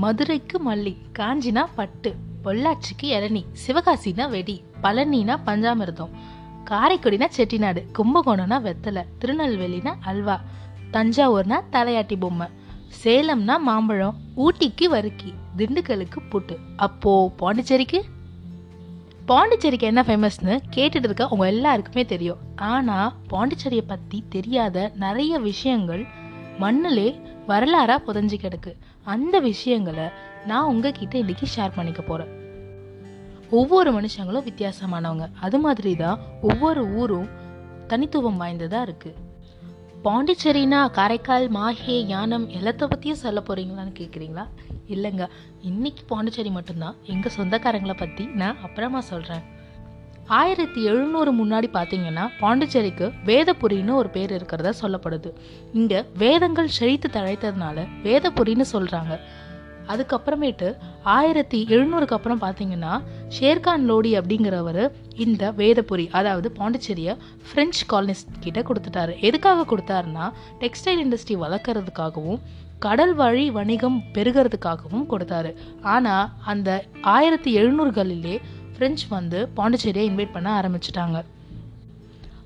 மதுரைக்கு மல்லி காஞ்சினா பட்டு பொள்ளாச்சிக்கு இளநி சிவகாசினா வெடி பழனினா பஞ்சாமிர்தம் காரைக்குடினா செட்டிநாடு கும்பகோணம்னா வெத்தலை திருநெல்வேலினா அல்வா தஞ்சாவூர்னா தலையாட்டி பொம்மை சேலம்னா மாம்பழம் ஊட்டிக்கு வறுக்கி திண்டுக்கலுக்கு புட்டு. அப்போ பாண்டிச்சேரிக்கு? பாண்டிச்சேரிக்கு என்ன ஃபேமஸ்னு கேட்டுட்டு இருக்க உங்க எல்லாருக்குமே தெரியும். ஆனா பாண்டிச்சேரியை பத்தி தெரியாத நிறைய விஷயங்கள் மண்ணிலே வரலாறா புதஞ்சு கிடக்கு. அந்த விஷயங்களை நான் உங்ககிட்ட இன்னைக்கு ஷேர் பண்ணிக்க போகிறேன் ஒவ்வொரு மனுஷங்களும் வித்தியாசமானவங்க. அது மாதிரி தான் ஒவ்வொரு ஊரும் தனித்துவம் வாய்ந்ததாக இருக்குது பாண்டிச்சேரினா காரைக்கால் மாஹே யானம் எல்லாத்த பற்றியும் சொல்ல போகிறீங்களான்னு கேட்குறீங்களா இல்லைங்க. இன்னைக்கு பாண்டிச்சேரி மட்டும்தான். எங்கள் சொந்தக்காரங்களை பற்றி நான் அப்புறமா சொல்கிறேன் ஆயிரத்தி எழுநூறு முன்னாடி பார்த்தீங்கன்னா பாண்டிச்சேரிக்கு வேதபுரின்னு ஒரு பேர் இருக்கிறதா சொல்லப்படுது. இங்கே வேதங்கள் செழித்து தழைத்ததுனால வேதபுரின்னு சொல்கிறாங்க அதுக்கப்புறமேட்டு ஆயிரத்தி எழுநூறுக்கு அப்புறம் பார்த்தீங்கன்னா ஷேர்கான் லோடி அப்படிங்கிறவர் இந்த வேதபுரி அதாவது பாண்டிச்சேரியை ஃப்ரெஞ்சு காலனிஸ்ட் கிட்ட கொடுத்துட்டாரு. எதுக்காக கொடுத்தாருன்னா டெக்ஸ்டைல் இண்டஸ்ட்ரி வளர்க்குறதுக்காகவும் கடல் வழி வணிகம் பெருகிறதுக்காகவும் கொடுத்தாரு. ஆனால் அந்த ஆயிரத்தி எழுநூறுகளிலே ஃப்ரெஞ்ச் வந்து பாண்டிச்சேரியை இன்வைட் பண்ண ஆரம்பிச்சிட்டாங்க.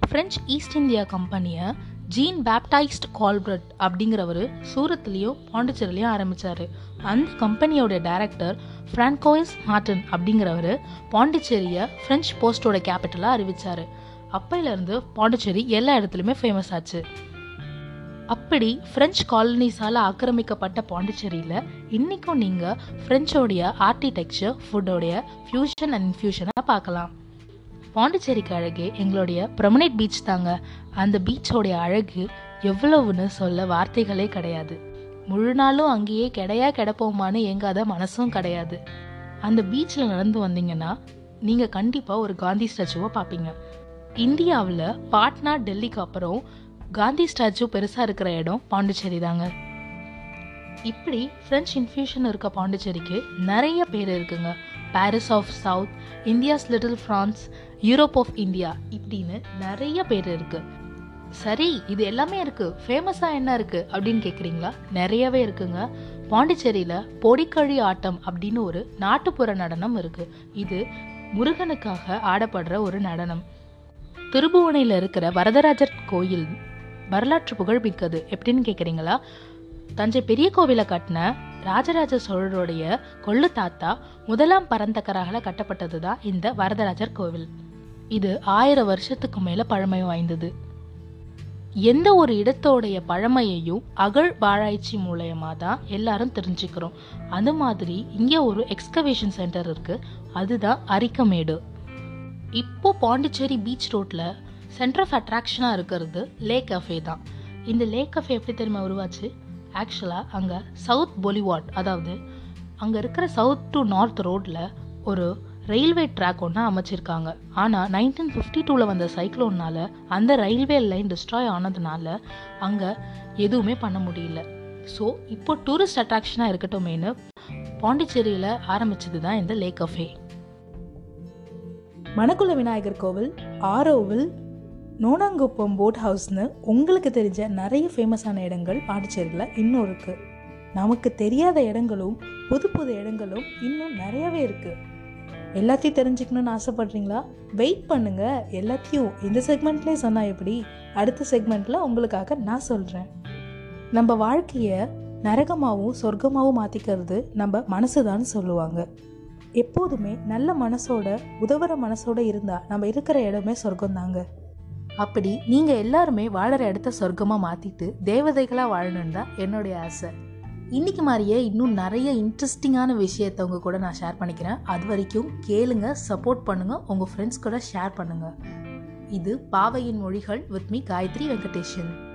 ஃப்ரெஞ்ச் ஈஸ்ட் இந்தியா கம்பெனியை ஜீன் பேப்டைஸ்ட் கால்பிரட் அப்படிங்கிறவர் சூரத்லேயும் பாண்டிச்சேரிலையும் ஆரம்பித்தார் அந்த கம்பெனியோட டைரக்டர் ஃப்ரான்கோயிஸ் மார்டன் அப்படிங்கிறவர் பாண்டிச்சேரியை ஃப்ரெஞ்ச் போஸ்டோட கேபிட்டலாக அறிவித்தார் அப்பையிலேருந்து பாண்டிச்சேரி எல்லா இடத்துலையுமே ஃபேமஸ் ஆச்சு. அப்படி ஃப்ரெஞ்ச் காலனிஸால் ஆக்கிரமிக்கப்பட்ட பாண்டிச்சேரியில் இன்றைக்கும் நீங்கள் ஃப்ரெஞ்சோடைய ஆர்கிடெக்சர் ஃபுட்டோடைய ஃபியூஷன் அண்ட் இன்ஃபியூஷனை பார்க்கலாம். பாண்டிச்சேரிக்கு அழகே எங்களுடைய ப்ரொமனேட் பீச் தாங்க. அந்த பீச்சோடைய அழகு எவ்வளவுன்னு சொல்ல வார்த்தைகளே கிடையாது. முழு நாளும் அங்கேயே கிடையா கிடப்போமான்னு எங்காத மனசும் கிடையாது. அந்த பீச்சில் நடந்து வந்தீங்கன்னா நீங்கள் கண்டிப்பாக ஒரு காந்தி ஸ்டாச்சுவை பார்ப்பீங்க. இந்தியாவில் பாட்னா டெல்லிக்கு அப்புறம் காந்தி ஸ்டாச்சு பெருசாக இருக்கிற இடம் பாண்டிச்சேரி தாங்க. இப்படி ஃப்ரெஞ்ச் இன்ஃபியூஷன் இருக்க பாண்டிச்சேரிக்கு நிறைய பேர் இருக்குங்க. Paris of South India's little France Europe of India இப்படின்னு நிறைய பேர் இருக்குது சரி இது எல்லாமே இருக்குது ஃபேமஸாக என்ன இருக்குது அப்படின்னு கேட்குறீங்களா நிறையவே இருக்குங்க. பாண்டிச்சேரியில் பொடிக்கழி ஆட்டம் அப்படின்னு ஒரு நாட்டுப்புற நடனம் இருக்குது இது முருகனுக்காக ஆடப்படுற ஒரு நடனம். திருபுவனையில் இருக்கிற வரதராஜர் கோயில் வரலாற்று புகழ்மிக்கது எப்படின்னு கேட்குறீங்களா தஞ்சை பெரிய கோவிலை கட்டின ராஜராஜ சோழருடைய கொள்ளு தாத்தா முதலாம் பரந்தக்கராக கட்டப்பட்டது தான் இந்த வரதராஜர் கோவில். இது ஆயிரம் வருஷத்துக்கு மேலே பழமை வாய்ந்தது. எந்த ஒரு இடத்தோடைய பழமையையும் அகழ் வாழாய்ச்சி மூலயமா தான் எல்லாரும் தெரிஞ்சுக்கிறோம். அது மாதிரி இங்கே ஒரு எக்ஸ்கவேஷன் சென்டர் இருக்குது அதுதான் அரிக்கமேடு. இப்போ பாண்டிச்சேரி பீச் ரோட்டில் சென்டர் ஆஃப் அட்ராக்ஷனாக இருக்கிறது லேக் கஃபே தான். இந்த லேக் கஃபே எப்படி தெரியுமா உருவாச்சு? ஆக்சுவலாக அங்கே சவுத் பொலிவாட் அதாவது அங்கே இருக்கிற சவுத் டு நார்த் ரோட்டில் ஒரு ரயில்வே ட்ராக் ஒன்று அமைச்சிருக்காங்க. ஆனால் நைன்டீன் ஃபிஃப்டி டூவில் வந்த சைக்ளோன்னால அந்த ரயில்வே லைன் டிஸ்ட்ராய் ஆனதுனால அங்கே எதுவுமே பண்ண முடியல. ஸோ இப்போ டூரிஸ்ட் அட்ராக்ஷனாக இருக்கட்டும்னு பாண்டிச்சேரியில் ஆரம்பிச்சது தான் இந்த லேக் கஃபே மணக்குள விநாயகர் கோவில் ஆரோவில் நோனாங்குப்பம் போட் ஹவுஸ்னு உங்களுக்கு தெரிஞ்ச நிறைய ஃபேமஸான இடங்கள் பாண்டிச்சேரியில் இன்னும் இருக்குது நமக்கு தெரியாத இடங்களும் புது புது இடங்களும் இன்னும் நிறையவே இருக்குது எல்லாத்தையும் தெரிஞ்சுக்கணும்னு ஆசைப்படுறீங்களா? வெயிட் பண்ணுங்க. எல்லாத்தையும் இந்த செக்மெண்ட்லேயே சொன்னால் எப்படி? அடுத்த செக்மெண்ட்டில் உங்களுக்காக நான் சொல்கிறேன் நம்ம வாழ்க்கையை நரகமாகவும் சொர்க்கமாகவும் மாற்றிக்கிறது நம்ம மனசு சொல்லுவாங்க. எப்போதுமே நல்ல மனசோட உதவுற மனசோட இருந்தால் நம்ம இருக்கிற இடமே சொர்க்கம் தாங்க அப்படி நீங்கள் எல்லாருமே வாழற இடத்த சொர்க்கமாக மாற்றிட்டு தேவதைகளாக வாழணுன்னு தான் என்னுடைய ஆசை. இன்னைக்கு மாதிரியே இன்னும் நிறைய இன்ட்ரெஸ்டிங்கான விஷயத்த உங்க கூட நான் ஷேர் பண்ணிக்கிறேன். அது வரைக்கும் கேளுங்க சப்போர்ட் பண்ணுங்க உங்கள் ஃப்ரெண்ட்ஸ் கூட ஷேர் பண்ணுங்க. இது பாவையின் மொழிகள் வித் மீ காயத்ரி வெங்கடேஷன்.